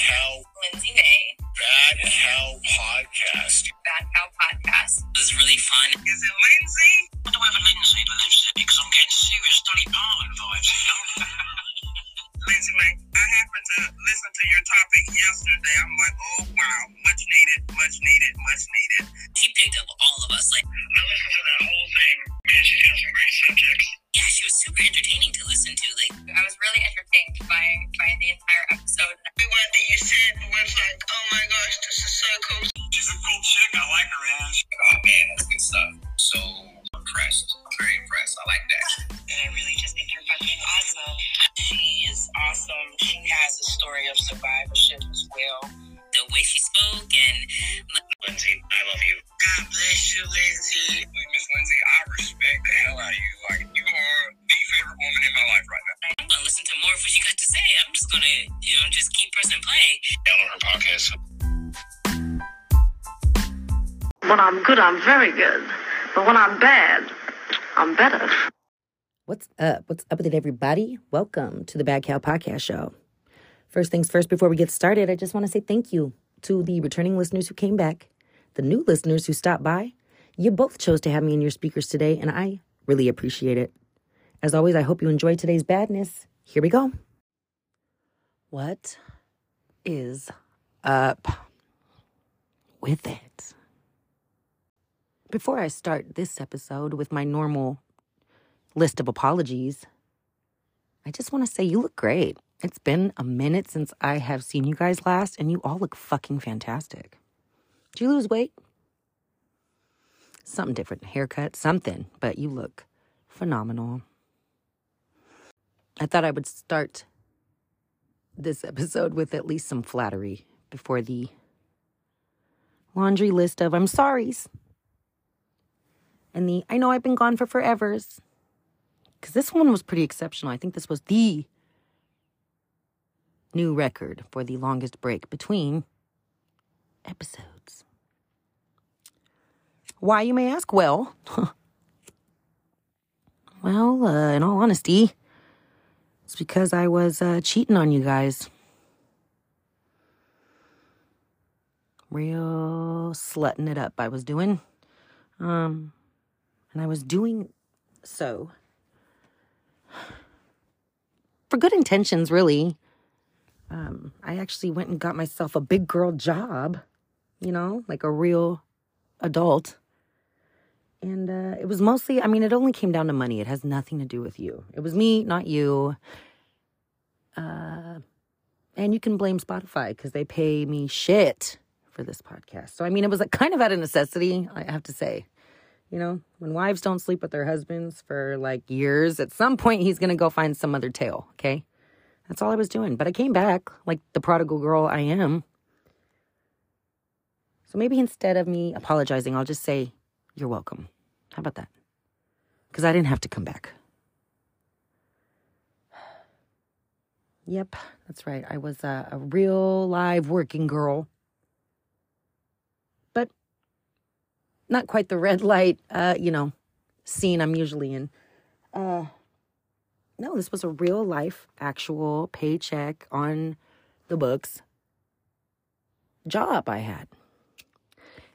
Hell. Lindsay May, Bad Hell Podcast. Bad Cow Podcast. It was really fun. Is it Lindsay? I don't have a Lindsay that lives here because I'm getting serious Dolly Parton vibes. Lindsay May, I happened to listen to your topic yesterday. I'm like, oh wow, much needed, much needed, much needed. she picked up all of us. Like, I listened to that whole thing. Man, she's got some great subjects. yeah, she was super entertaining to listen to. Like, I was really entertained by, by the entire episode. The one that you said was like, oh my gosh, this is so cool. She's a cool chick. I like her, man. Oh man, that's good stuff. So impressed. I'm very impressed. I like that. And I really just think you're fucking awesome. She is awesome. She has a story of survivorship as well. the way she spoke and Lindsay, I love you. God bless you, Lindsay. Miss Lindsay, I respect the hell out of you. Like listen to more of what she got to say. I'm just gonna, you know, just keep pressing play. Download her podcast. When I'm good, I'm very good. But when I'm bad, I'm better. What's up? What's up with it, everybody? Welcome to the Bad Cow Podcast Show. First things first, before we get started, I just want to say thank you to the returning listeners who came back, the new listeners who stopped by. You both chose to have me in your speakers today, and I really appreciate it. As always, I hope you enjoy today's badness. Here we go. What is up with it? Before I start this episode with my normal list of apologies, I just want to say you look great. It's been a minute since I have seen you guys last, and you all look fucking fantastic. Did you lose weight? Something different, haircut, something, but you look phenomenal. I thought I would start this episode with at least some flattery before the laundry list of I'm sorry's and the I know I've been gone for forevers. Because this one was pretty exceptional. I think this was the new record for the longest break between episodes. Why, you may ask? Well, well, uh, in all honesty, it's because I was uh, cheating on you guys. Real slutting it up, I was doing. Um, and I was doing so for good intentions, really. Um, I actually went and got myself a big girl job, you know, like a real adult. And uh, it was mostly, I mean, it only came down to money. It has nothing to do with you. It was me, not you. Uh, and you can blame Spotify because they pay me shit for this podcast. So, I mean, it was like kind of out of necessity, I have to say. You know, when wives don't sleep with their husbands for like years, at some point he's going to go find some other tail, okay? That's all I was doing. But I came back like the prodigal girl I am. So maybe instead of me apologizing, I'll just say, You're welcome. How about that? Because I didn't have to come back. Yep, that's right. I was a, a real live working girl. But not quite the red light, uh, you know, scene I'm usually in. Uh, no, this was a real life, actual paycheck on the books job I had.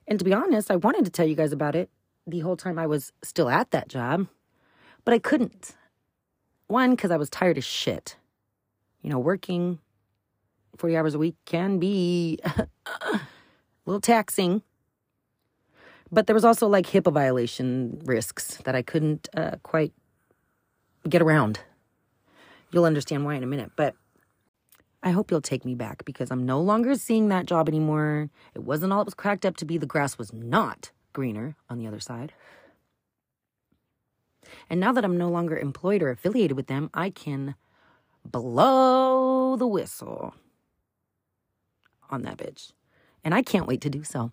And to be honest, I wanted to tell you guys about it the whole time I was still at that job, but I couldn't. One, because I was tired as shit. You know, working 40 hours a week can be a little taxing. But there was also like HIPAA violation risks that I couldn't uh, quite get around. You'll understand why in a minute, but I hope you'll take me back because I'm no longer seeing that job anymore. It wasn't all it was cracked up to be. The grass was not greener on the other side. And now that I'm no longer employed or affiliated with them, I can blow the whistle on that bitch. And I can't wait to do so.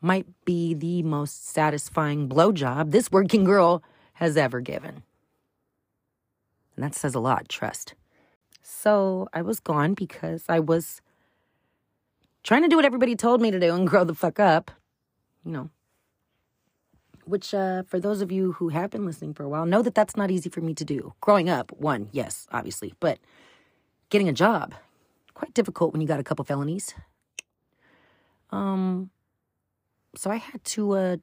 Might be the most satisfying blowjob this working girl has ever given. And that says a lot, trust. So I was gone because I was trying to do what everybody told me to do and grow the fuck up, you know. Which, uh, for those of you who have been listening for a while, know that that's not easy for me to do. Growing up, one, yes, obviously, but getting a job, quite difficult when you got a couple felonies. Um, so I had to, uh,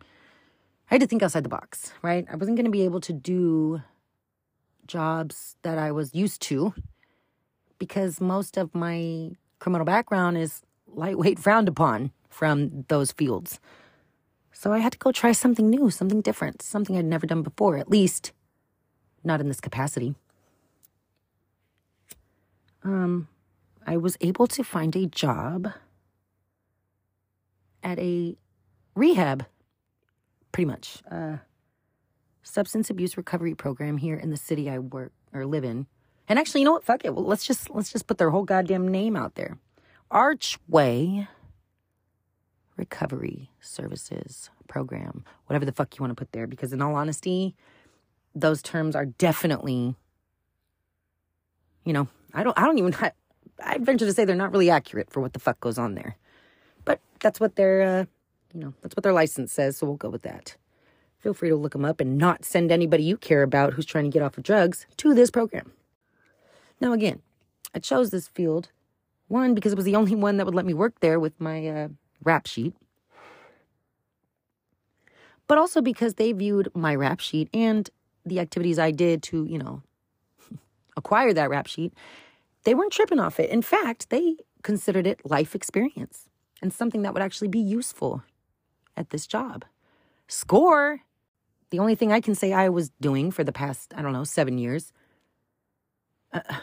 I had to think outside the box, right? I wasn't going to be able to do jobs that I was used to because most of my criminal background is lightweight frowned upon from those fields. So I had to go try something new, something different, something I'd never done before, at least not in this capacity. Um, I was able to find a job at a rehab, pretty much, uh, substance abuse recovery program here in the city I work or live in. And actually, you know what? Fuck it. Well, let's just let's just put their whole goddamn name out there. Archway Recovery Services Program, whatever the fuck you want to put there, because in all honesty, those terms are definitely, you know, I don't, I don't even, I, I venture to say they're not really accurate for what the fuck goes on there, but that's what their, uh, you know, that's what their license says, so we'll go with that. Feel free to look them up and not send anybody you care about who's trying to get off of drugs to this program. Now, again, I chose this field one, because it was the only one that would let me work there with my uh, rap sheet. But also because they viewed my rap sheet and the activities I did to, you know, acquire that rap sheet, they weren't tripping off it. In fact, they considered it life experience and something that would actually be useful at this job. Score! The only thing I can say I was doing for the past, I don't know, seven years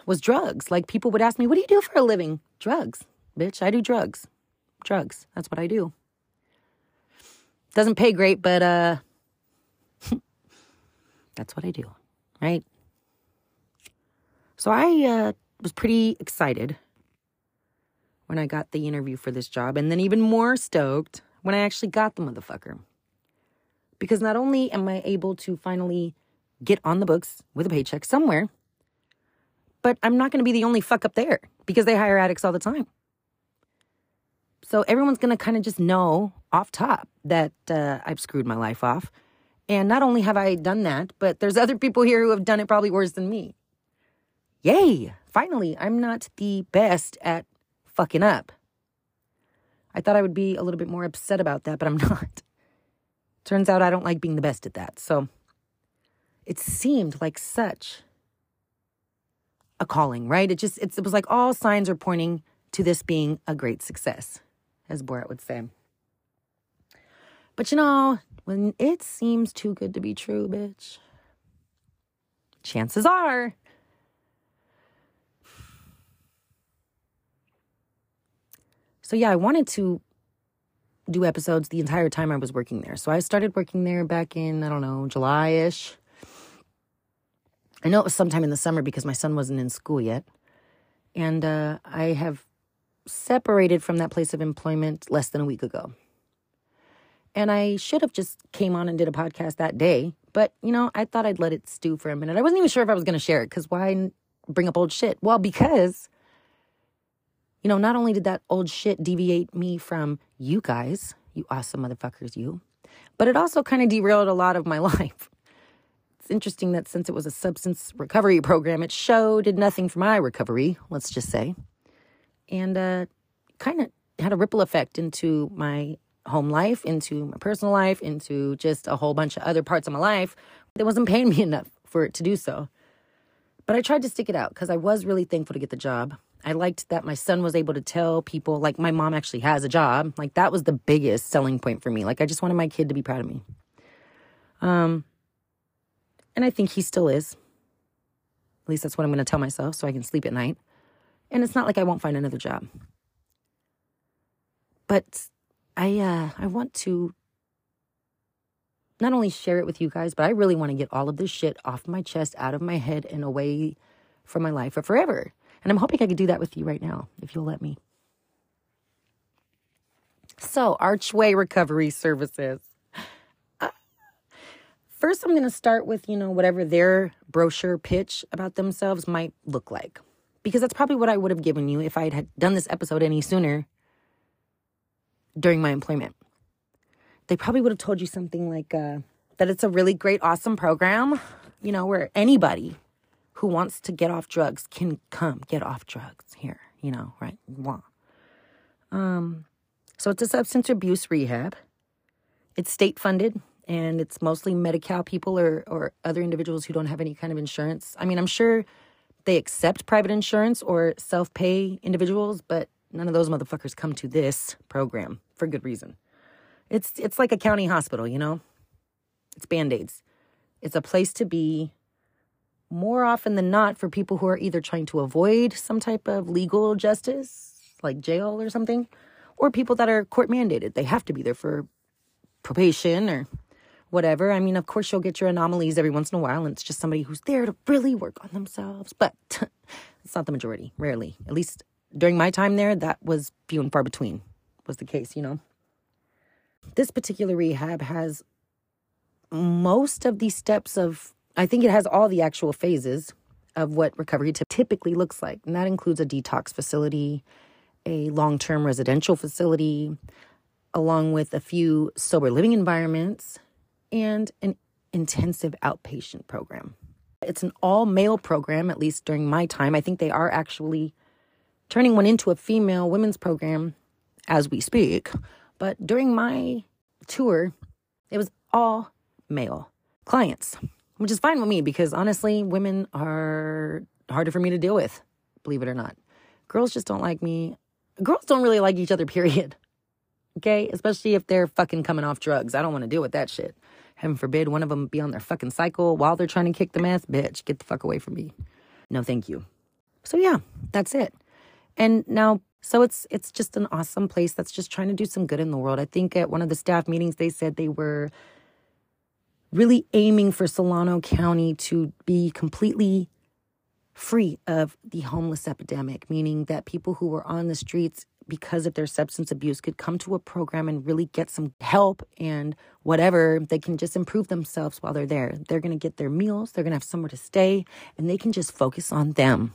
was drugs. Like people would ask me, What do you do for a living? Drugs. Bitch, I do drugs. Drugs. That's what I do. Doesn't pay great, but uh that's what I do. Right? So I uh was pretty excited when I got the interview for this job, and then even more stoked when I actually got the motherfucker. Because not only am I able to finally get on the books with a paycheck somewhere, but I'm not going to be the only fuck up there because they hire addicts all the time. So everyone's going to kind of just know off top that uh, I've screwed my life off. And not only have I done that, but there's other people here who have done it probably worse than me. Yay! Finally, I'm not the best at fucking up. I thought I would be a little bit more upset about that, but I'm not. Turns out I don't like being the best at that. So it seemed like such a calling, right? It just it was like all signs are pointing to this being a great success, as Borat would say. But you know, when it seems too good to be true, bitch, chances are So yeah, I wanted to do episodes the entire time I was working there. So I started working there back in, I don't know, July-ish. I know it was sometime in the summer because my son wasn't in school yet. And uh, I have separated from that place of employment less than a week ago. And I should have just came on and did a podcast that day, but you know, I thought I'd let it stew for a minute. I wasn't even sure if I was going to share it cuz why bring up old shit? Well, because you know, not only did that old shit deviate me from you guys, you awesome motherfuckers, you, but it also kind of derailed a lot of my life. It's interesting that since it was a substance recovery program, it showed did nothing for my recovery, let's just say. And uh, kind of had a ripple effect into my home life, into my personal life, into just a whole bunch of other parts of my life that wasn't paying me enough for it to do so. But I tried to stick it out because I was really thankful to get the job. I liked that my son was able to tell people, like, my mom actually has a job. Like, that was the biggest selling point for me. Like, I just wanted my kid to be proud of me. Um, and I think he still is. At least that's what I'm going to tell myself so I can sleep at night. And it's not like I won't find another job. But I uh I want to not only share it with you guys, but I really want to get all of this shit off my chest, out of my head, and away from my life for forever. And I'm hoping I could do that with you right now, if you'll let me. So, Archway Recovery Services. First, I'm going to start with, you know, whatever their brochure pitch about themselves might look like. Because that's probably what I would have given you if I had done this episode any sooner during my employment. They probably would have told you something like uh, that it's a really great, awesome program, you know, where anybody who wants to get off drugs can come get off drugs here, you know, right? Mwah. Um, so it's a substance abuse rehab. It's state funded and it's mostly Medi-Cal people or, or other individuals who don't have any kind of insurance. I mean, I'm sure they accept private insurance or self-pay individuals, but none of those motherfuckers come to this program for good reason. It's it's like a county hospital, you know? It's band-aids. It's a place to be more often than not for people who are either trying to avoid some type of legal justice, like jail or something, or people that are court mandated. They have to be there for probation or whatever. I mean, of course, you'll get your anomalies every once in a while, and it's just somebody who's there to really work on themselves. But it's not the majority, rarely. At least during my time there, that was few and far between, was the case, you know. This particular rehab has most of the steps of, I think it has all the actual phases of what recovery typically looks like. And that includes a detox facility, a long term residential facility, along with a few sober living environments, and an intensive outpatient program. It's an all male program, at least during my time. I think they are actually turning one into a female women's program as we speak. But during my tour, it was all male clients, which is fine with me because honestly, women are harder for me to deal with, believe it or not. Girls just don't like me. Girls don't really like each other, period. Okay? Especially if they're fucking coming off drugs. I don't want to deal with that shit. Heaven forbid one of them be on their fucking cycle while they're trying to kick the meth. Bitch, get the fuck away from me. No, thank you. So yeah, that's it. And now, so it's it's just an awesome place that's just trying to do some good in the world. I think at one of the staff meetings they said they were really aiming for Solano County to be completely free of the homeless epidemic, meaning that people who were on the streets because of their substance abuse could come to a program and really get some help and whatever they can just improve themselves while they're there. They're going to get their meals, they're going to have somewhere to stay, and they can just focus on them.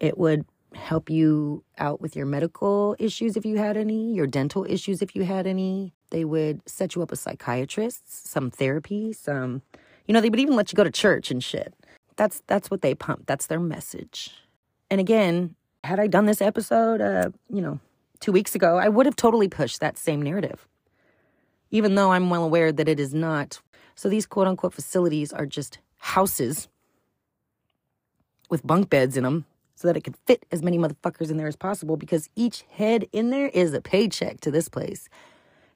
It would help you out with your medical issues if you had any, your dental issues if you had any. They would set you up with psychiatrists, some therapy, some you know, they would even let you go to church and shit. That's that's what they pump. That's their message. And again, had I done this episode, uh, you know, two weeks ago, I would have totally pushed that same narrative, even though I'm well aware that it is not. So these quote unquote facilities are just houses with bunk beds in them so that it could fit as many motherfuckers in there as possible because each head in there is a paycheck to this place.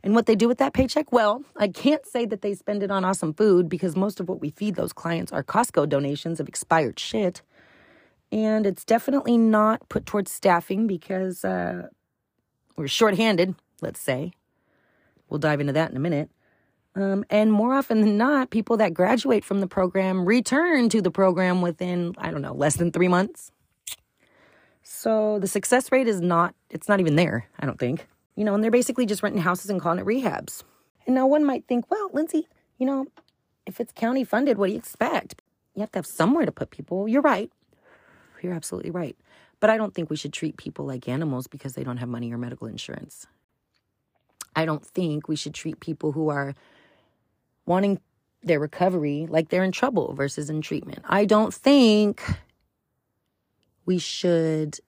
And what they do with that paycheck? Well, I can't say that they spend it on awesome food because most of what we feed those clients are Costco donations of expired shit. And it's definitely not put towards staffing because uh, we're shorthanded, let's say. We'll dive into that in a minute. Um, and more often than not, people that graduate from the program return to the program within, I don't know, less than three months. So the success rate is not, it's not even there, I don't think. You know, and they're basically just renting houses and calling it rehabs. And now one might think, well, Lindsay, you know, if it's county funded, what do you expect? You have to have somewhere to put people. You're right. You're absolutely right. But I don't think we should treat people like animals because they don't have money or medical insurance. I don't think we should treat people who are wanting their recovery like they're in trouble versus in treatment. I don't think we should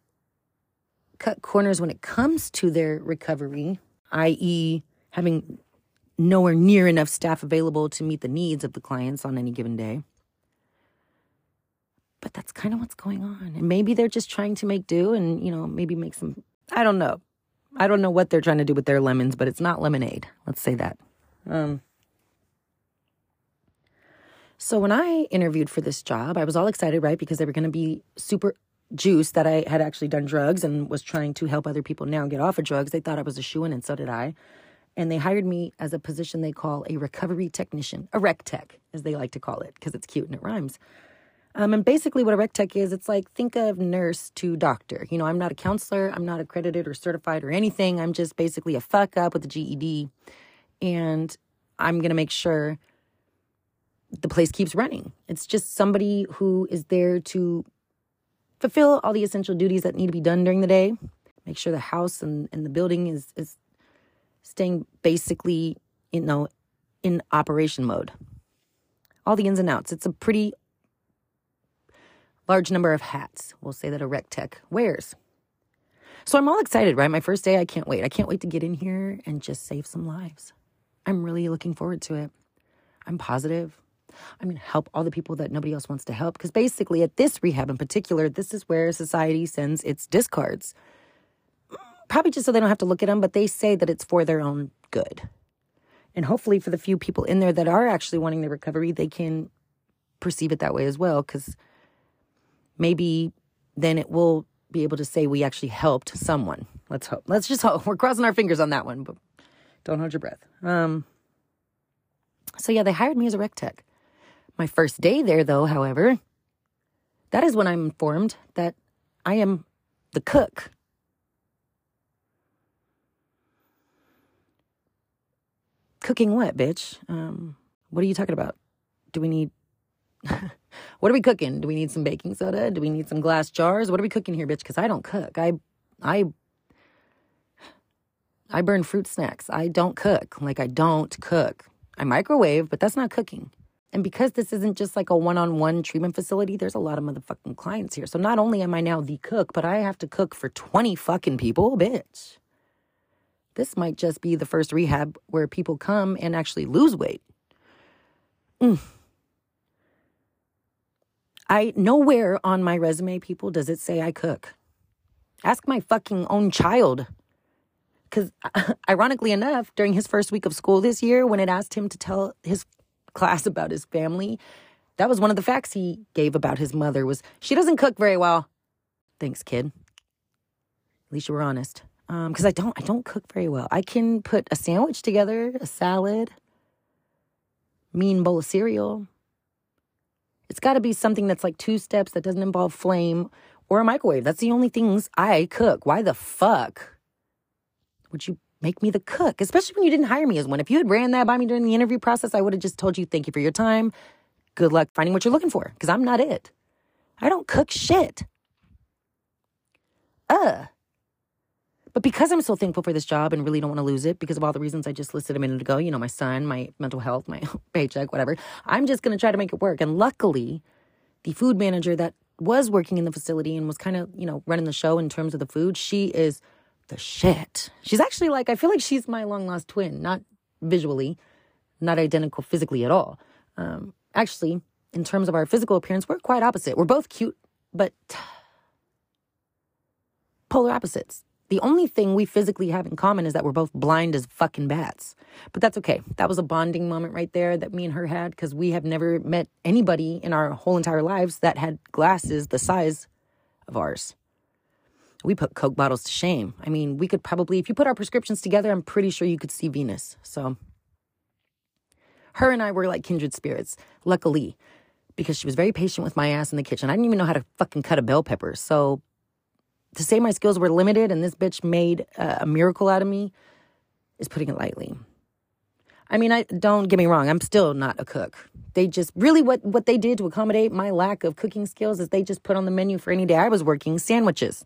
cut corners when it comes to their recovery, i.e., having nowhere near enough staff available to meet the needs of the clients on any given day. But that's kind of what's going on. And maybe they're just trying to make do and, you know, maybe make some, I don't know. I don't know what they're trying to do with their lemons, but it's not lemonade. Let's say that. Um, so when I interviewed for this job, I was all excited, right? Because they were going to be super juice that I had actually done drugs and was trying to help other people now get off of drugs. They thought I was a shoo in, and so did I. And they hired me as a position they call a recovery technician, a rec tech, as they like to call it, because it's cute and it rhymes. Um, and basically, what a rec tech is, it's like think of nurse to doctor. You know, I'm not a counselor, I'm not accredited or certified or anything. I'm just basically a fuck up with a GED. And I'm going to make sure the place keeps running. It's just somebody who is there to fulfill all the essential duties that need to be done during the day. Make sure the house and, and the building is, is staying basically, you know, in operation mode. All the ins and outs. It's a pretty large number of hats. We'll say that a rec tech wears. So I'm all excited, right? My first day, I can't wait. I can't wait to get in here and just save some lives. I'm really looking forward to it. I'm positive. I'm going to help all the people that nobody else wants to help. Because basically, at this rehab in particular, this is where society sends its discards. Probably just so they don't have to look at them, but they say that it's for their own good. And hopefully, for the few people in there that are actually wanting the recovery, they can perceive it that way as well. Because maybe then it will be able to say we actually helped someone. Let's hope. Let's just hope. We're crossing our fingers on that one, but don't hold your breath. Um, so yeah, they hired me as a rec tech. My first day there, though, however, that is when I'm informed that I am the cook. Cooking what, bitch? Um, what are you talking about? Do we need what are we cooking? Do we need some baking soda? Do we need some glass jars? What are we cooking here, bitch? Because I don't cook. I, I, I burn fruit snacks. I don't cook. Like I don't cook. I microwave, but that's not cooking. And because this isn't just like a one-on-one treatment facility, there's a lot of motherfucking clients here. So not only am I now the cook, but I have to cook for 20 fucking people, bitch. This might just be the first rehab where people come and actually lose weight. Mm. I nowhere on my resume, people, does it say I cook. Ask my fucking own child. Because ironically enough, during his first week of school this year, when it asked him to tell his class about his family, that was one of the facts he gave about his mother was she doesn't cook very well. Thanks, kid. At least you were honest. Because um, I don't, I don't cook very well. I can put a sandwich together, a salad, mean bowl of cereal, it's got to be something that's like two steps that doesn't involve flame or a microwave. That's the only things I cook. Why the fuck would you make me the cook? Especially when you didn't hire me as one. If you had ran that by me during the interview process, I would have just told you, thank you for your time. Good luck finding what you're looking for because I'm not it. I don't cook shit. Uh. But because I'm so thankful for this job and really don't want to lose it because of all the reasons I just listed a minute ago, you know, my son, my mental health, my paycheck, whatever, I'm just going to try to make it work. And luckily, the food manager that was working in the facility and was kind of, you know, running the show in terms of the food, she is the shit. She's actually like, I feel like she's my long lost twin, not visually, not identical physically at all. Um, actually, in terms of our physical appearance, we're quite opposite. We're both cute, but polar opposites. The only thing we physically have in common is that we're both blind as fucking bats. But that's okay. That was a bonding moment right there that me and her had because we have never met anybody in our whole entire lives that had glasses the size of ours. We put Coke bottles to shame. I mean, we could probably, if you put our prescriptions together, I'm pretty sure you could see Venus. So, her and I were like kindred spirits, luckily, because she was very patient with my ass in the kitchen. I didn't even know how to fucking cut a bell pepper. So, to say my skills were limited and this bitch made uh, a miracle out of me is putting it lightly. I mean, I don't get me wrong, I'm still not a cook. They just really what what they did to accommodate my lack of cooking skills is they just put on the menu for any day I was working sandwiches.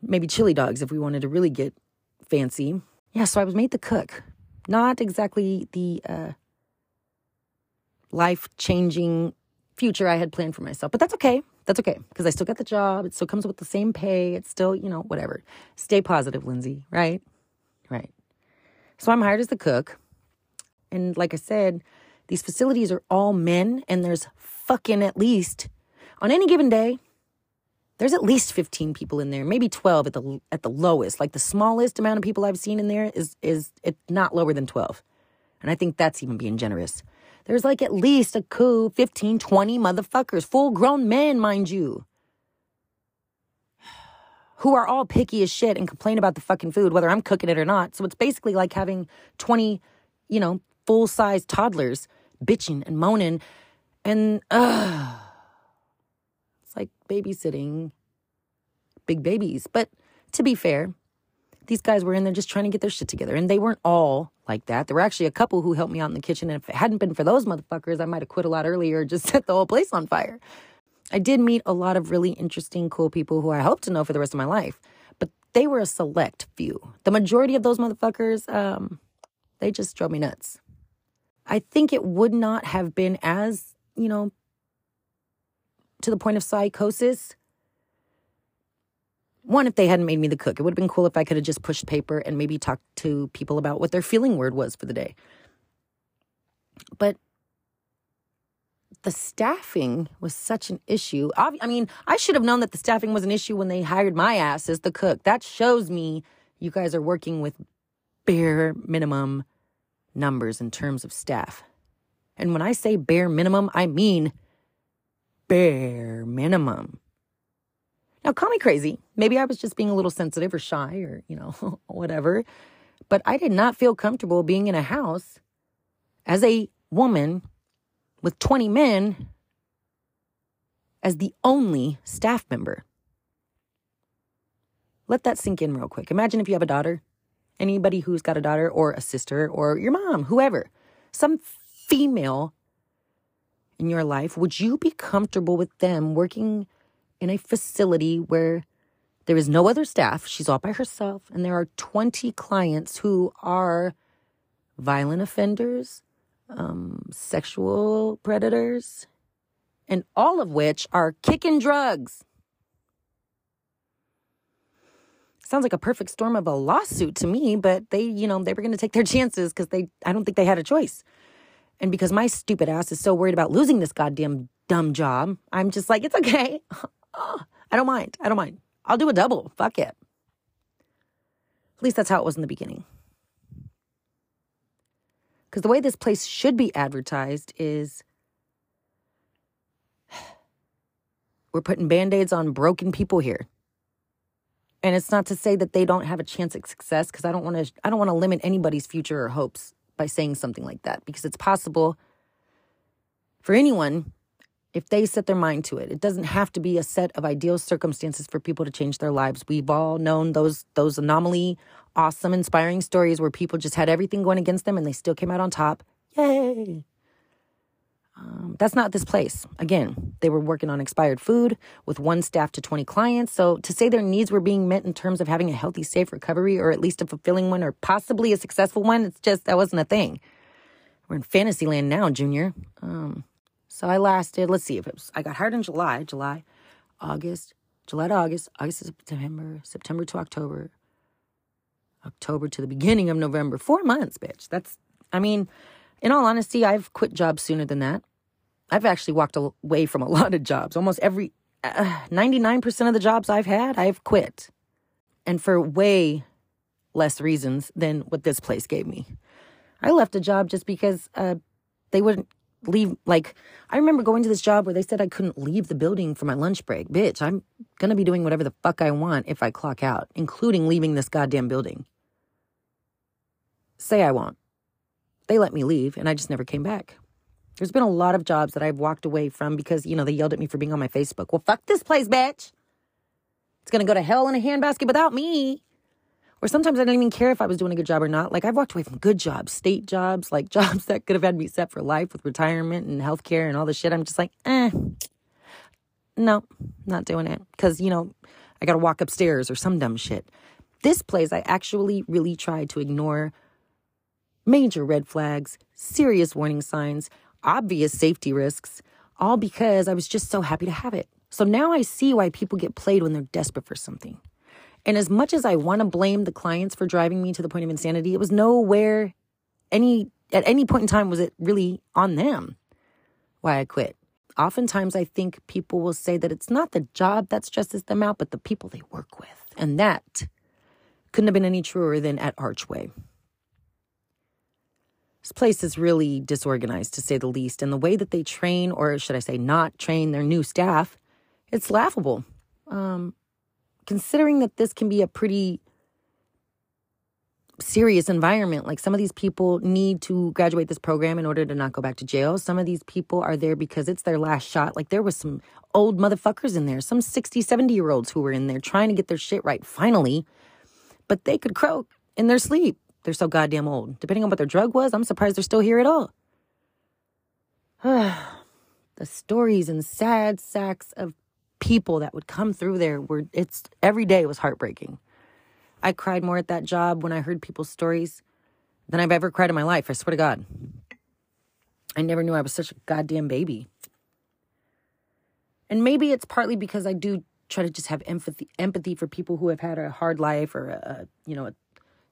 Maybe chili dogs if we wanted to really get fancy. Yeah, so I was made to cook. Not exactly the uh, life-changing future I had planned for myself, but that's okay. That's okay because I still get the job. It still comes with the same pay. It's still, you know, whatever. Stay positive, Lindsay, right? Right. So I'm hired as the cook. And like I said, these facilities are all men, and there's fucking at least, on any given day, there's at least 15 people in there, maybe 12 at the at the lowest. Like the smallest amount of people I've seen in there is is it's not lower than 12. And I think that's even being generous. There's like at least a coup 15, 20 motherfuckers, full grown men, mind you, who are all picky as shit and complain about the fucking food, whether I'm cooking it or not. So it's basically like having 20, you know, full size toddlers bitching and moaning. And, uh, it's like babysitting big babies. But to be fair, these guys were in there just trying to get their shit together. And they weren't all like that. There were actually a couple who helped me out in the kitchen. And if it hadn't been for those motherfuckers, I might have quit a lot earlier or just set the whole place on fire. I did meet a lot of really interesting, cool people who I hope to know for the rest of my life. But they were a select few. The majority of those motherfuckers, um, they just drove me nuts. I think it would not have been as, you know, to the point of psychosis. One, if they hadn't made me the cook, it would have been cool if I could have just pushed paper and maybe talked to people about what their feeling word was for the day. But the staffing was such an issue. I mean, I should have known that the staffing was an issue when they hired my ass as the cook. That shows me you guys are working with bare minimum numbers in terms of staff. And when I say bare minimum, I mean bare minimum. Now, call me crazy. Maybe I was just being a little sensitive or shy or, you know, whatever. But I did not feel comfortable being in a house as a woman with 20 men as the only staff member. Let that sink in real quick. Imagine if you have a daughter, anybody who's got a daughter or a sister or your mom, whoever, some female in your life, would you be comfortable with them working in a facility where there is no other staff? She's all by herself, and there are 20 clients who are violent offenders, um, sexual predators, and all of which are kicking drugs. Sounds like a perfect storm of a lawsuit to me, but they, you know, they were going to take their chances because they, I don't think they had a choice. And because my stupid ass is so worried about losing this goddamn dumb job, I'm just like, it's okay. I don't mind. I don't mind. I'll do a double. Fuck it. At least that's how it was in the beginning. Because the way this place should be advertised is we're putting band aids on broken people here. And it's not to say that they don't have a chance at success because I don't want to I don't want to limit anybody's future or hopes by saying something like that because it's possible for anyone if they set their mind to it. It doesn't have to be a set of ideal circumstances for people to change their lives. We've all known those those anomaly, awesome, inspiring stories where people just had everything going against them and they still came out on top. Yay! Um, that's not this place. Again, they were working on expired food with one staff to 20 clients. So to say their needs were being met in terms of having a healthy, safe recovery or at least a fulfilling one or possibly a successful one, it's just that wasn't a thing. We're in fantasy land now, Junior. Um, so I lasted, let's see if it was, I got hired in July, July, August, July to August, August to September, September to October, October to the beginning of November. Four months, bitch. That's, I mean, in all honesty, I've quit jobs sooner than that. I've actually walked away from a lot of jobs. Almost every, uh, 99% of the jobs I've had, I've quit. And for way less reasons than what this place gave me. I left a job just because uh, they wouldn't leave like I remember going to this job where they said I couldn't leave the building for my lunch break. Bitch, I'm going to be doing whatever the fuck I want if I clock out, including leaving this goddamn building. Say I won't. They let me leave and I just never came back. There's been a lot of jobs that I've walked away from because, you know, they yelled at me for being on my Facebook. Well, fuck this place, bitch. It's going to go to hell in a handbasket without me. Or sometimes I didn't even care if I was doing a good job or not. Like I've walked away from good jobs, state jobs, like jobs that could have had me set for life with retirement and healthcare and all this shit. I'm just like, eh, no, not doing it. Cause, you know, I got to walk upstairs or some dumb shit. This place, I actually really tried to ignore major red flags, serious warning signs, obvious safety risks, all because I was just so happy to have it. So now I see why people get played when they're desperate for something. And as much as I want to blame the clients for driving me to the point of insanity, it was nowhere any at any point in time was it really on them why I quit. Oftentimes I think people will say that it's not the job that stresses them out, but the people they work with. And that couldn't have been any truer than at Archway. This place is really disorganized to say the least, and the way that they train, or should I say, not train their new staff, it's laughable. Um, considering that this can be a pretty serious environment. Like some of these people need to graduate this program in order to not go back to jail. Some of these people are there because it's their last shot. Like there was some old motherfuckers in there, some 60, 70 year olds who were in there trying to get their shit right finally, but they could croak in their sleep. They're so goddamn old. Depending on what their drug was, I'm surprised they're still here at all. the stories and sad sacks of people that would come through there were it's every day was heartbreaking. I cried more at that job when I heard people's stories than I've ever cried in my life. I swear to God. I never knew I was such a goddamn baby. And maybe it's partly because I do try to just have empathy empathy for people who have had a hard life or a, a you know a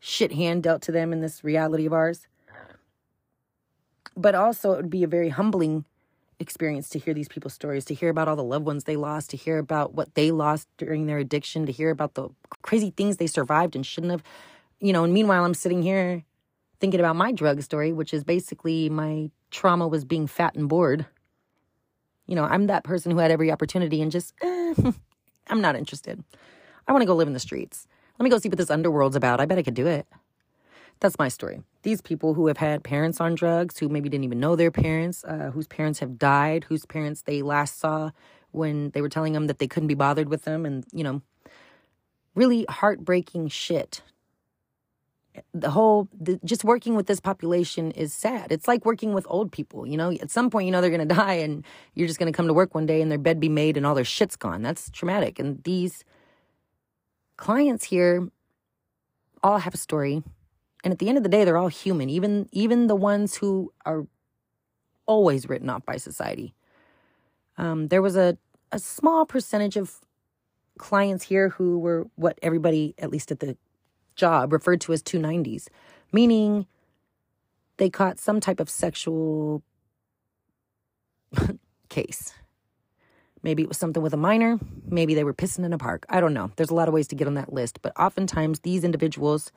shit hand dealt to them in this reality of ours. But also, it would be a very humbling experience to hear these people's stories, to hear about all the loved ones they lost, to hear about what they lost during their addiction, to hear about the crazy things they survived and shouldn't have. You know, and meanwhile, I'm sitting here thinking about my drug story, which is basically my trauma was being fat and bored. You know, I'm that person who had every opportunity and just, eh, I'm not interested. I want to go live in the streets. Let me go see what this underworld's about. I bet I could do it. That's my story. These people who have had parents on drugs, who maybe didn't even know their parents, uh, whose parents have died, whose parents they last saw when they were telling them that they couldn't be bothered with them, and, you know, really heartbreaking shit. The whole, the, just working with this population is sad. It's like working with old people. You know, at some point, you know, they're to die, and you're just to come to work one day and their bed be made and all their shit's gone. That's traumatic. And these clients here all have a story and at the end of the day they're all human even even the ones who are always written off by society um, there was a, a small percentage of clients here who were what everybody at least at the job referred to as 290s meaning they caught some type of sexual case Maybe it was something with a minor. Maybe they were pissing in a park. I don't know. There's a lot of ways to get on that list. But oftentimes, these individuals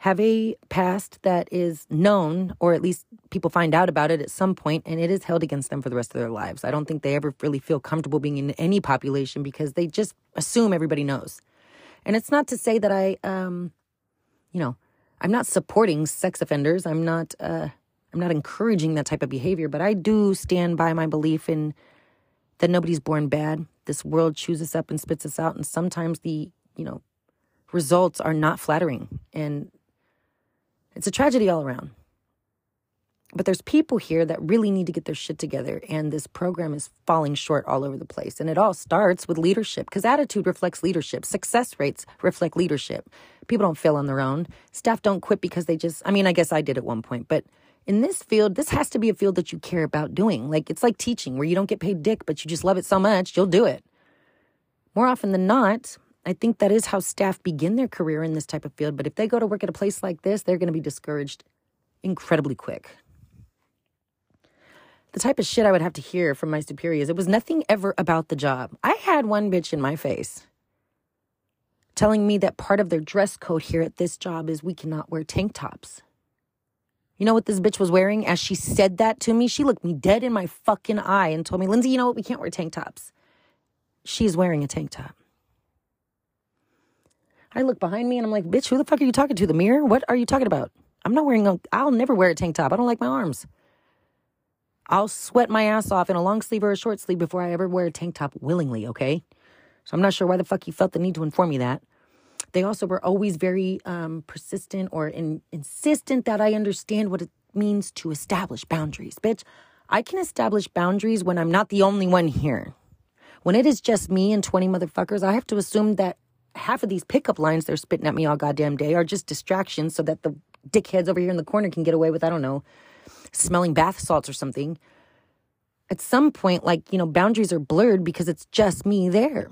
have a past that is known, or at least people find out about it at some point, and it is held against them for the rest of their lives. I don't think they ever really feel comfortable being in any population because they just assume everybody knows. And it's not to say that I, um, you know, I'm not supporting sex offenders. I'm not, uh, I'm not encouraging that type of behavior, but I do stand by my belief in that nobody's born bad. This world chews us up and spits us out, and sometimes the, you know, results are not flattering. And it's a tragedy all around. But there's people here that really need to get their shit together, and this program is falling short all over the place. And it all starts with leadership because attitude reflects leadership. Success rates reflect leadership. People don't fail on their own. Staff don't quit because they just, I mean, I guess I did at one point, but in this field, this has to be a field that you care about doing. Like it's like teaching where you don't get paid dick, but you just love it so much, you'll do it. More often than not, I think that is how staff begin their career in this type of field. But if they go to work at a place like this, they're going to be discouraged incredibly quick. The type of shit I would have to hear from my superiors, it was nothing ever about the job. I had one bitch in my face telling me that part of their dress code here at this job is we cannot wear tank tops. You know what this bitch was wearing? As she said that to me, she looked me dead in my fucking eye and told me, Lindsay, you know what? We can't wear tank tops. She's wearing a tank top. I look behind me and I'm like, bitch, who the fuck are you talking to? The mirror? What are you talking about? I'm not wearing a, I'll never wear a tank top. I don't like my arms. I'll sweat my ass off in a long sleeve or a short sleeve before I ever wear a tank top willingly, okay? So I'm not sure why the fuck you felt the need to inform me that. They also were always very um, persistent or in, insistent that I understand what it means to establish boundaries. Bitch, I can establish boundaries when I'm not the only one here. When it is just me and 20 motherfuckers, I have to assume that half of these pickup lines they're spitting at me all goddamn day are just distractions so that the dickheads over here in the corner can get away with, I don't know, smelling bath salts or something. At some point, like, you know, boundaries are blurred because it's just me there.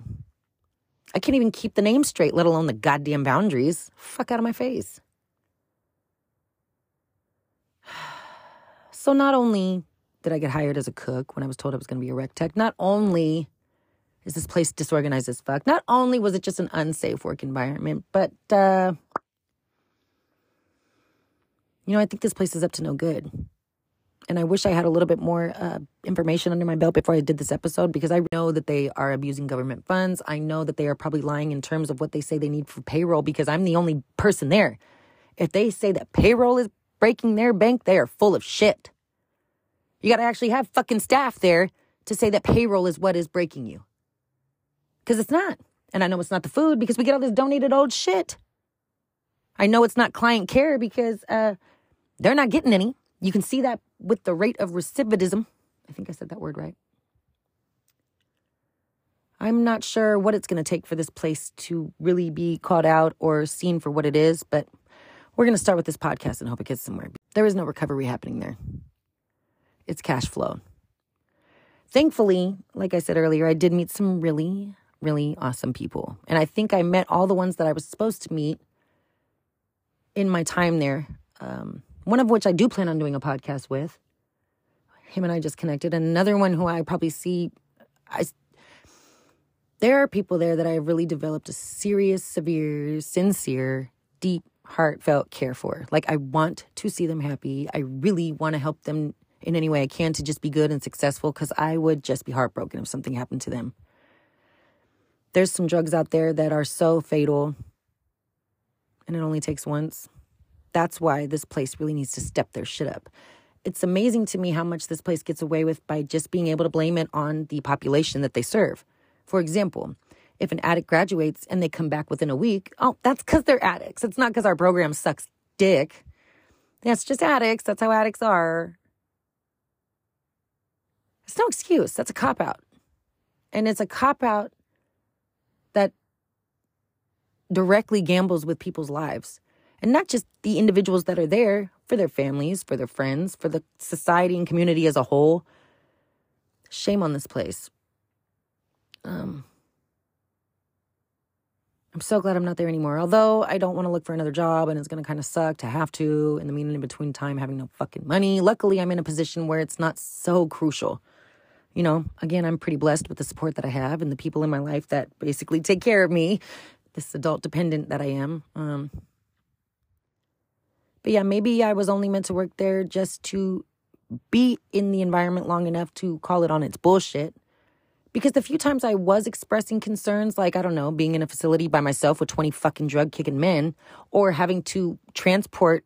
I can't even keep the name straight, let alone the goddamn boundaries. Fuck out of my face. So, not only did I get hired as a cook when I was told I was going to be a rec tech, not only is this place disorganized as fuck, not only was it just an unsafe work environment, but, uh, you know, I think this place is up to no good and I wish I had a little bit more uh, information under my belt before I did this episode because I know that they are abusing government funds. I know that they are probably lying in terms of what they say they need for payroll because I'm the only person there. If they say that payroll is breaking their bank, they are full of shit. You got to actually have fucking staff there to say that payroll is what is breaking you. Because it's not. And I know it's not the food because we get all this donated old shit. I know it's not client care because uh, they're not getting any. You can see that with the rate of recidivism. I think I said that word right. I'm not sure what it's going to take for this place to really be caught out or seen for what it is, but we're going to start with this podcast and hope it gets somewhere. There is no recovery happening there. It's cash flow. thankfully, like I said earlier, I did meet some really, really awesome people. And I think I met all the ones that I was supposed to meet in my time there. Um, one of which I do plan on doing a podcast with. Him and I just connected. Another one who I probably see, I, there are people there that I have really developed a serious, severe, sincere, deep, heartfelt care for. Like, I want to see them happy. I really want to help them in any way I can to just be good and successful because I would just be heartbroken if something happened to them. There's some drugs out there that are so fatal and it only takes once. That's why this place really needs to step their shit up. It's amazing to me how much this place gets away with by just being able to blame it on the population that they serve. For example, if an addict graduates and they come back within a week, oh, that's because they're addicts. It's not because our program sucks dick. That's just addicts. That's how addicts are. It's no excuse. That's a cop out. And it's a cop out directly gambles with people's lives. And not just the individuals that are there, for their families, for their friends, for the society and community as a whole. Shame on this place. Um, I'm so glad I'm not there anymore. Although I don't want to look for another job and it's going to kind of suck to have to in the mean in between time having no fucking money. Luckily, I'm in a position where it's not so crucial. You know, again, I'm pretty blessed with the support that I have and the people in my life that basically take care of me, this adult dependent that I am. Um, but yeah, maybe I was only meant to work there just to be in the environment long enough to call it on its bullshit. Because the few times I was expressing concerns, like, I don't know, being in a facility by myself with 20 fucking drug kicking men, or having to transport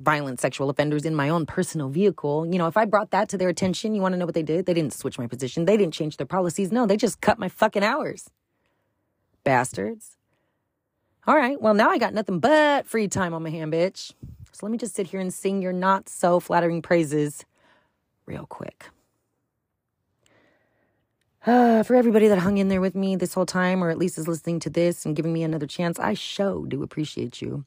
violent sexual offenders in my own personal vehicle, you know, if I brought that to their attention, you want to know what they did? They didn't switch my position. They didn't change their policies. No, they just cut my fucking hours. Bastards. All right, well, now I got nothing but free time on my hand, bitch. So let me just sit here and sing your not so flattering praises real quick. Uh, for everybody that hung in there with me this whole time, or at least is listening to this and giving me another chance, I so do appreciate you.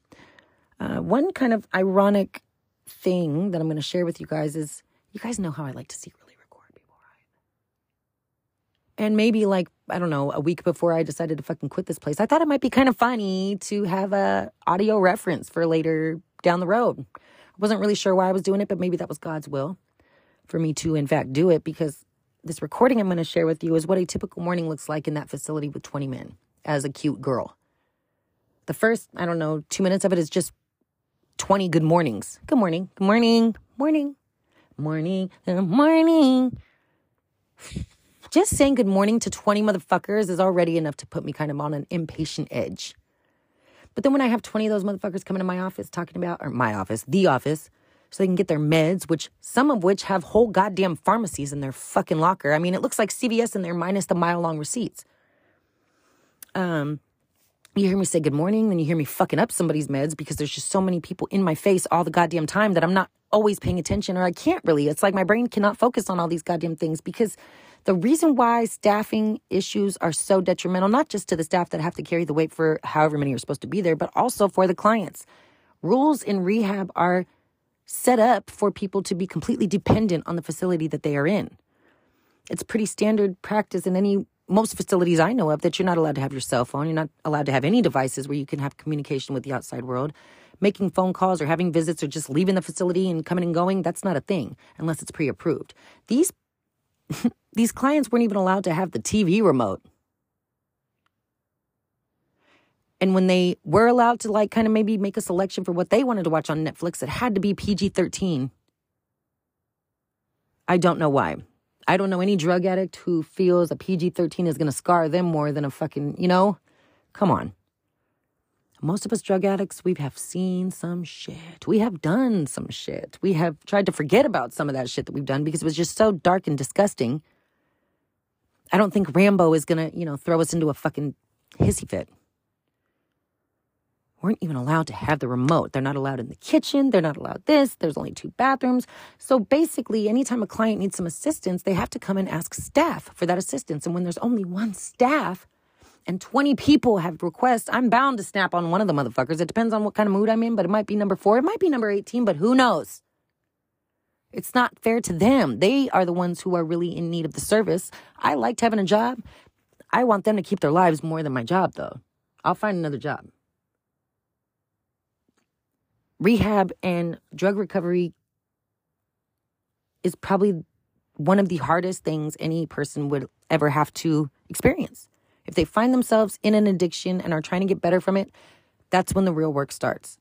Uh, one kind of ironic thing that I'm going to share with you guys is you guys know how I like to secretly record people, I. And maybe like, I don't know, a week before I decided to fucking quit this place, I thought it might be kind of funny to have a audio reference for later down the road. I wasn't really sure why I was doing it, but maybe that was God's will for me to, in fact, do it because this recording I'm going to share with you is what a typical morning looks like in that facility with 20 men as a cute girl. The first, I don't know, two minutes of it is just 20 good mornings. Good morning, good morning, morning, morning, good morning. Just saying good morning to 20 motherfuckers is already enough to put me kind of on an impatient edge. But then when I have 20 of those motherfuckers coming to my office talking about, or my office, the office, so they can get their meds, which some of which have whole goddamn pharmacies in their fucking locker. I mean, it looks like CVS in there minus the mile long receipts. Um, you hear me say good morning, then you hear me fucking up somebody's meds because there's just so many people in my face all the goddamn time that I'm not always paying attention or I can't really. It's like my brain cannot focus on all these goddamn things because the reason why staffing issues are so detrimental, not just to the staff that have to carry the weight for however many are supposed to be there, but also for the clients. Rules in rehab are set up for people to be completely dependent on the facility that they are in. It's pretty standard practice in any most facilities I know of that you're not allowed to have your cell phone. You're not allowed to have any devices where you can have communication with the outside world. Making phone calls or having visits or just leaving the facility and coming and going, that's not a thing unless it's pre approved. These these clients weren't even allowed to have the TV remote. And when they were allowed to, like, kind of maybe make a selection for what they wanted to watch on Netflix, it had to be PG 13. I don't know why. I don't know any drug addict who feels a PG 13 is going to scar them more than a fucking, you know? Come on. Most of us drug addicts, we have seen some shit. We have done some shit. We have tried to forget about some of that shit that we've done because it was just so dark and disgusting. I don't think Rambo is going to, you know, throw us into a fucking hissy fit. Weren't even allowed to have the remote. They're not allowed in the kitchen. They're not allowed this. There's only two bathrooms. So basically, anytime a client needs some assistance, they have to come and ask staff for that assistance. And when there's only one staff, and 20 people have requests, I'm bound to snap on one of the motherfuckers. It depends on what kind of mood I'm in, but it might be number four. It might be number 18, but who knows? It's not fair to them. They are the ones who are really in need of the service. I liked having a job. I want them to keep their lives more than my job, though. I'll find another job. Rehab and drug recovery is probably one of the hardest things any person would ever have to experience. If they find themselves in an addiction and are trying to get better from it, that's when the real work starts.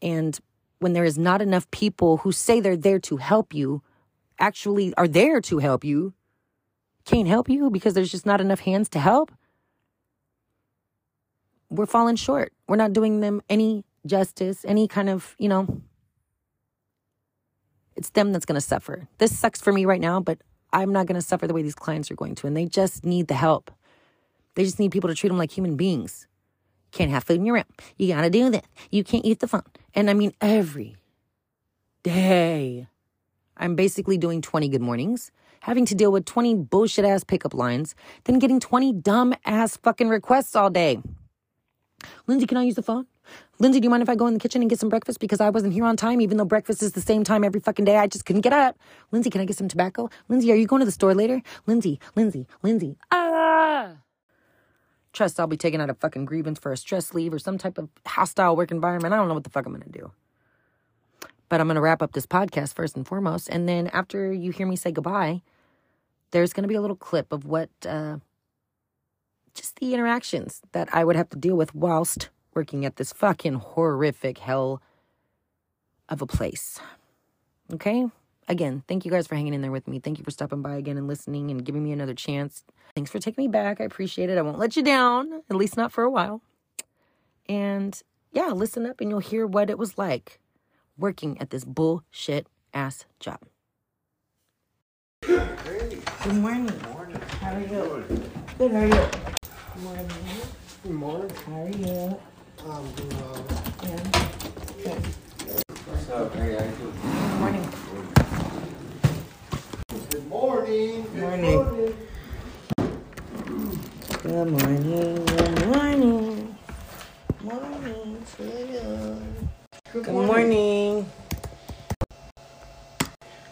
And when there is not enough people who say they're there to help you, actually are there to help you, can't help you because there's just not enough hands to help, we're falling short. We're not doing them any justice, any kind of, you know, it's them that's going to suffer. This sucks for me right now, but I'm not going to suffer the way these clients are going to. And they just need the help. They just need people to treat them like human beings. Can't have food in your room. You got to do this. You can't use the phone. And I mean, every day, I'm basically doing 20 good mornings, having to deal with 20 bullshit ass pickup lines, then getting 20 dumb ass fucking requests all day. Lindsay, can I use the phone? Lindsay, do you mind if I go in the kitchen and get some breakfast because I wasn't here on time, even though breakfast is the same time every fucking day? I just couldn't get up. Lindsay, can I get some tobacco? Lindsay, are you going to the store later? Lindsay, Lindsay, Lindsay. Ah! Trust I'll be taking out a fucking grievance for a stress leave or some type of hostile work environment. I don't know what the fuck I'm gonna do. But I'm gonna wrap up this podcast first and foremost. And then after you hear me say goodbye, there's gonna be a little clip of what uh, just the interactions that I would have to deal with whilst working at this fucking horrific hell of a place. Okay? Again, thank you guys for hanging in there with me. Thank you for stopping by again and listening and giving me another chance. Thanks for taking me back. I appreciate it. I won't let you down, at least not for a while. And yeah, listen up and you'll hear what it was like working at this bullshit ass job. Good morning. Morning. How are you? Good, how are you? Good morning. Good morning. How are you? I'm doing well. Yeah. Good. What's up? Hey, how you doing? Good morning. Good morning. Good Morning. morning. Good morning. Good morning. Morning to you. Good morning.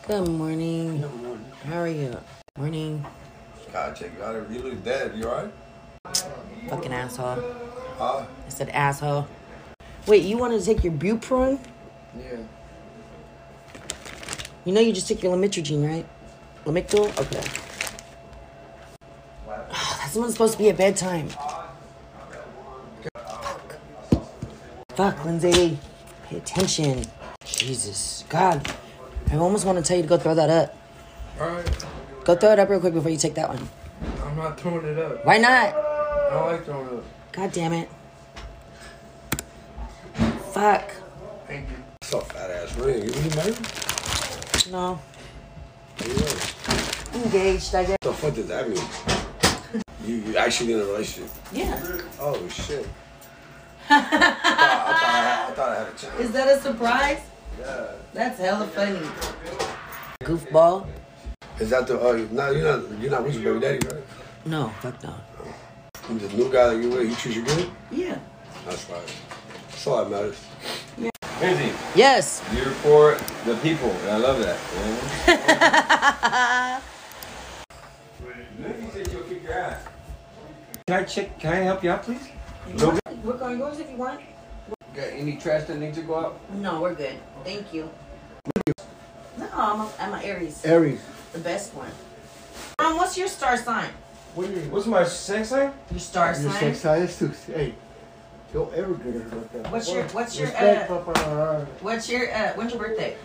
Good morning. How are you? Morning. Gotta check you out. You look dead. You alright? Fucking asshole. Huh? I said asshole. Wait, you wanted to take your Bupron? Yeah. You know you just took your Lamotrigine, right? Lamictal? Okay. Ah, That's when it's supposed to be a bedtime. Fuck. Fuck, Lindsay. Pay attention. Jesus. God. I almost want to tell you to go throw that up. Alright. Go throw it up real quick before you take that one. I'm not throwing it up. Why not? I don't like throwing it up. God damn it. Fuck. Thank you. So fat ass ring. You married? No. How you know? Engaged, I guess. What the fuck does that mean? You, you actually in a relationship? Yeah. Oh shit. I, thought, I, thought I, had, I thought I had a chance. Is that a surprise? Yeah. That's hella funny. Goofball? Is that the? Uh, no, you're not. You're not with your baby daddy, right? No, fuck no. And the new guy that you with, he treats you good. Yeah. That's right. That's all that matters. Yeah. Lindsay, Yes. you're for the people, and I love that. You know? Lindsay said she'll kick your ass. Can I check? Can I help you out, please? Work on yours if you want. Got any trash that needs to go out? No, we're good. Thank you. No, I'm a, I'm a Aries. Aries. The best one. Um, what's your star sign? What you? What's my sex sign? Your star sign. Your sign? sex size too. Hey, don't ever get her like that. What's your- what's your, Respect, uh, Papa. What's your uh when's your birthday?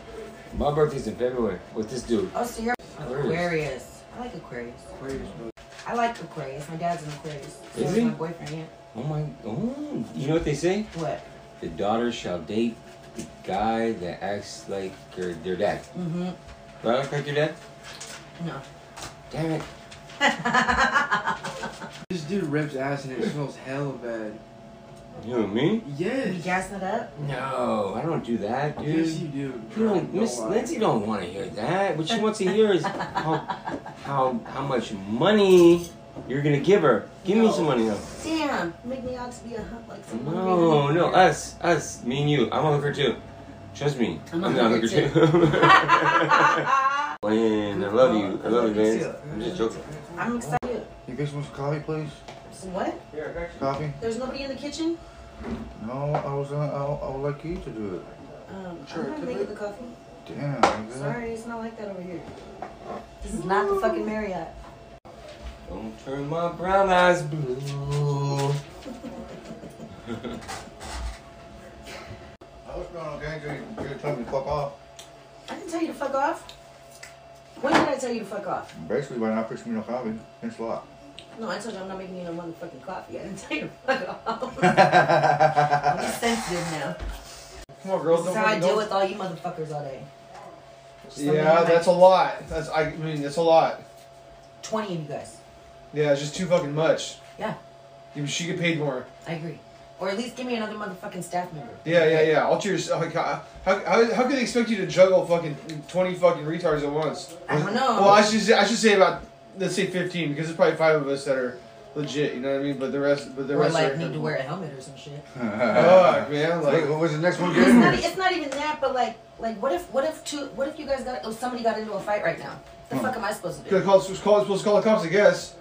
My birthday's in February with this dude. Oh, so you're Aquarius. Aquarius. I like Aquarius. I like Aquarius. My dad's an Aquarius. So Is is he? my boyfriend, yeah. Oh my! Oh, you know what they say? What? The daughter shall date the guy that acts like her, their dad. Mm-hmm. Do I look like your dad? No. Damn it! This dude rips ass and it smells hella bad. You and me? You Yes. gassing it up? No, I don't do that, dude. Yes, you do. You don't, Miss lie. Lindsay don't want to hear that. What she wants to hear is how, how, how much money you're gonna give her. Give me some money now. Damn. Make me out to be a hump like some No, no, us, us, me and you. I'm a hooker too. Trust me. I'm I'm not not hungry hungry too. Man, I love you. I love you, man. I'm just joking. I'm excited. You get some coffee, please? Some what? Coffee? There's nobody in the kitchen? No, I was. Uh, I, I would like you to do it. Um, Sure, I'm not take making it. the coffee. Damn. nigga. Sorry, it's not like that over here. This is not the fucking Marriott. Don't turn my brown eyes blue. I was going okay. You, you told me to fuck off. I didn't tell you to fuck off. When did I tell you to fuck off? Basically, by not fixing me no coffee. Thanks a lot. No, I told you I'm not making you no motherfucking coffee. I didn't tell you fuck off. I'm just sensitive now. Come on, girls. This is how I deal with all you motherfuckers all day. Yeah, that's a lot. That's I mean, that's a lot. 20 of you guys. Yeah, it's just too fucking much. Yeah, She get paid more. I agree. Or at least give me another motherfucking staff member. Yeah, yeah, yeah. I'll cheers. Like, how, how, how, could they expect you to juggle fucking twenty fucking retards at once? I don't know. Well, I should I should say about let's say fifteen because there's probably five of us that are legit. You know what I mean? But the rest, but the or rest like are. need to wear a helmet or some shit. Fuck, man. Like, what was the next one It's not, it's not even that, but like, like what if, what if two, what if you guys got, if somebody got into a fight right now? The hmm. fuck am I supposed to do? could call, supposed to call the cops, I guess.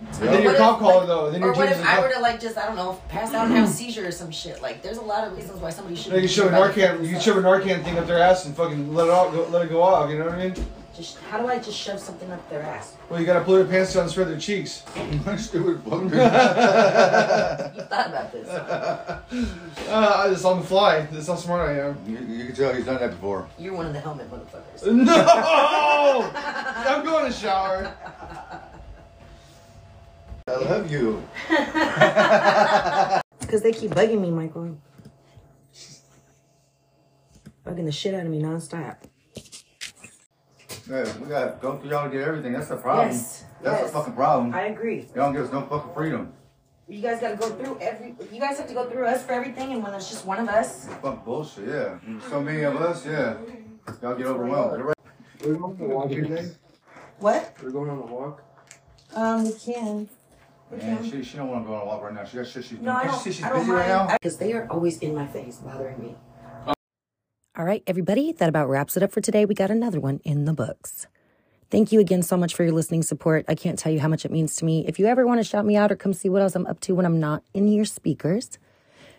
And then your cop if, caller like- though. Then or your what team's if I were to like just I don't know pass out and have a seizure or some shit? Like there's a lot of reasons why somebody should. They can shove a Narcan. You can shove a Narcan thing up their ass and fucking let it out, go, let it go off. You know what I mean? Just how do I just shove something up their ass? Well, you gotta pull their pants down and spread their cheeks. Stupid fuck. You thought about this? Uh, it's on the fly. That's how smart I am. You, you can tell he's done that before. You're one of the helmet motherfuckers. No! I'm going to shower. I love you. Because they keep bugging me, Michael. Bugging the shit out of me nonstop. Yeah, we gotta go through y'all to get everything. That's the problem. Yes, That's yes. the fucking problem. I agree. Y'all don't give us no fucking freedom. You guys got to go through every. You guys have to go through us for everything, and when there's just one of us, Fuck bullshit, yeah. So many of us, yeah. Y'all get overwhelmed. We're going on a walk today. what? We're going on a walk. Um, we can. We Man, she, she don't want to go on a walk right now. She got shit she's doing. No, I don't. she's I don't busy right now? mind because they are always in my face, bothering me. All right, everybody, that about wraps it up for today. We got another one in the books. Thank you again so much for your listening support. I can't tell you how much it means to me. If you ever want to shout me out or come see what else I'm up to when I'm not in your speakers,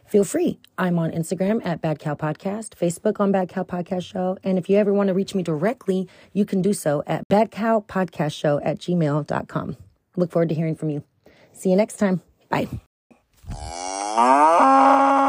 feel free. I'm on Instagram at Bad Cow Podcast, Facebook on Bad Cow Podcast Show. And if you ever want to reach me directly, you can do so at Bad Cow Podcast Show at gmail.com. Look forward to hearing from you. See you next time. Bye. Ah!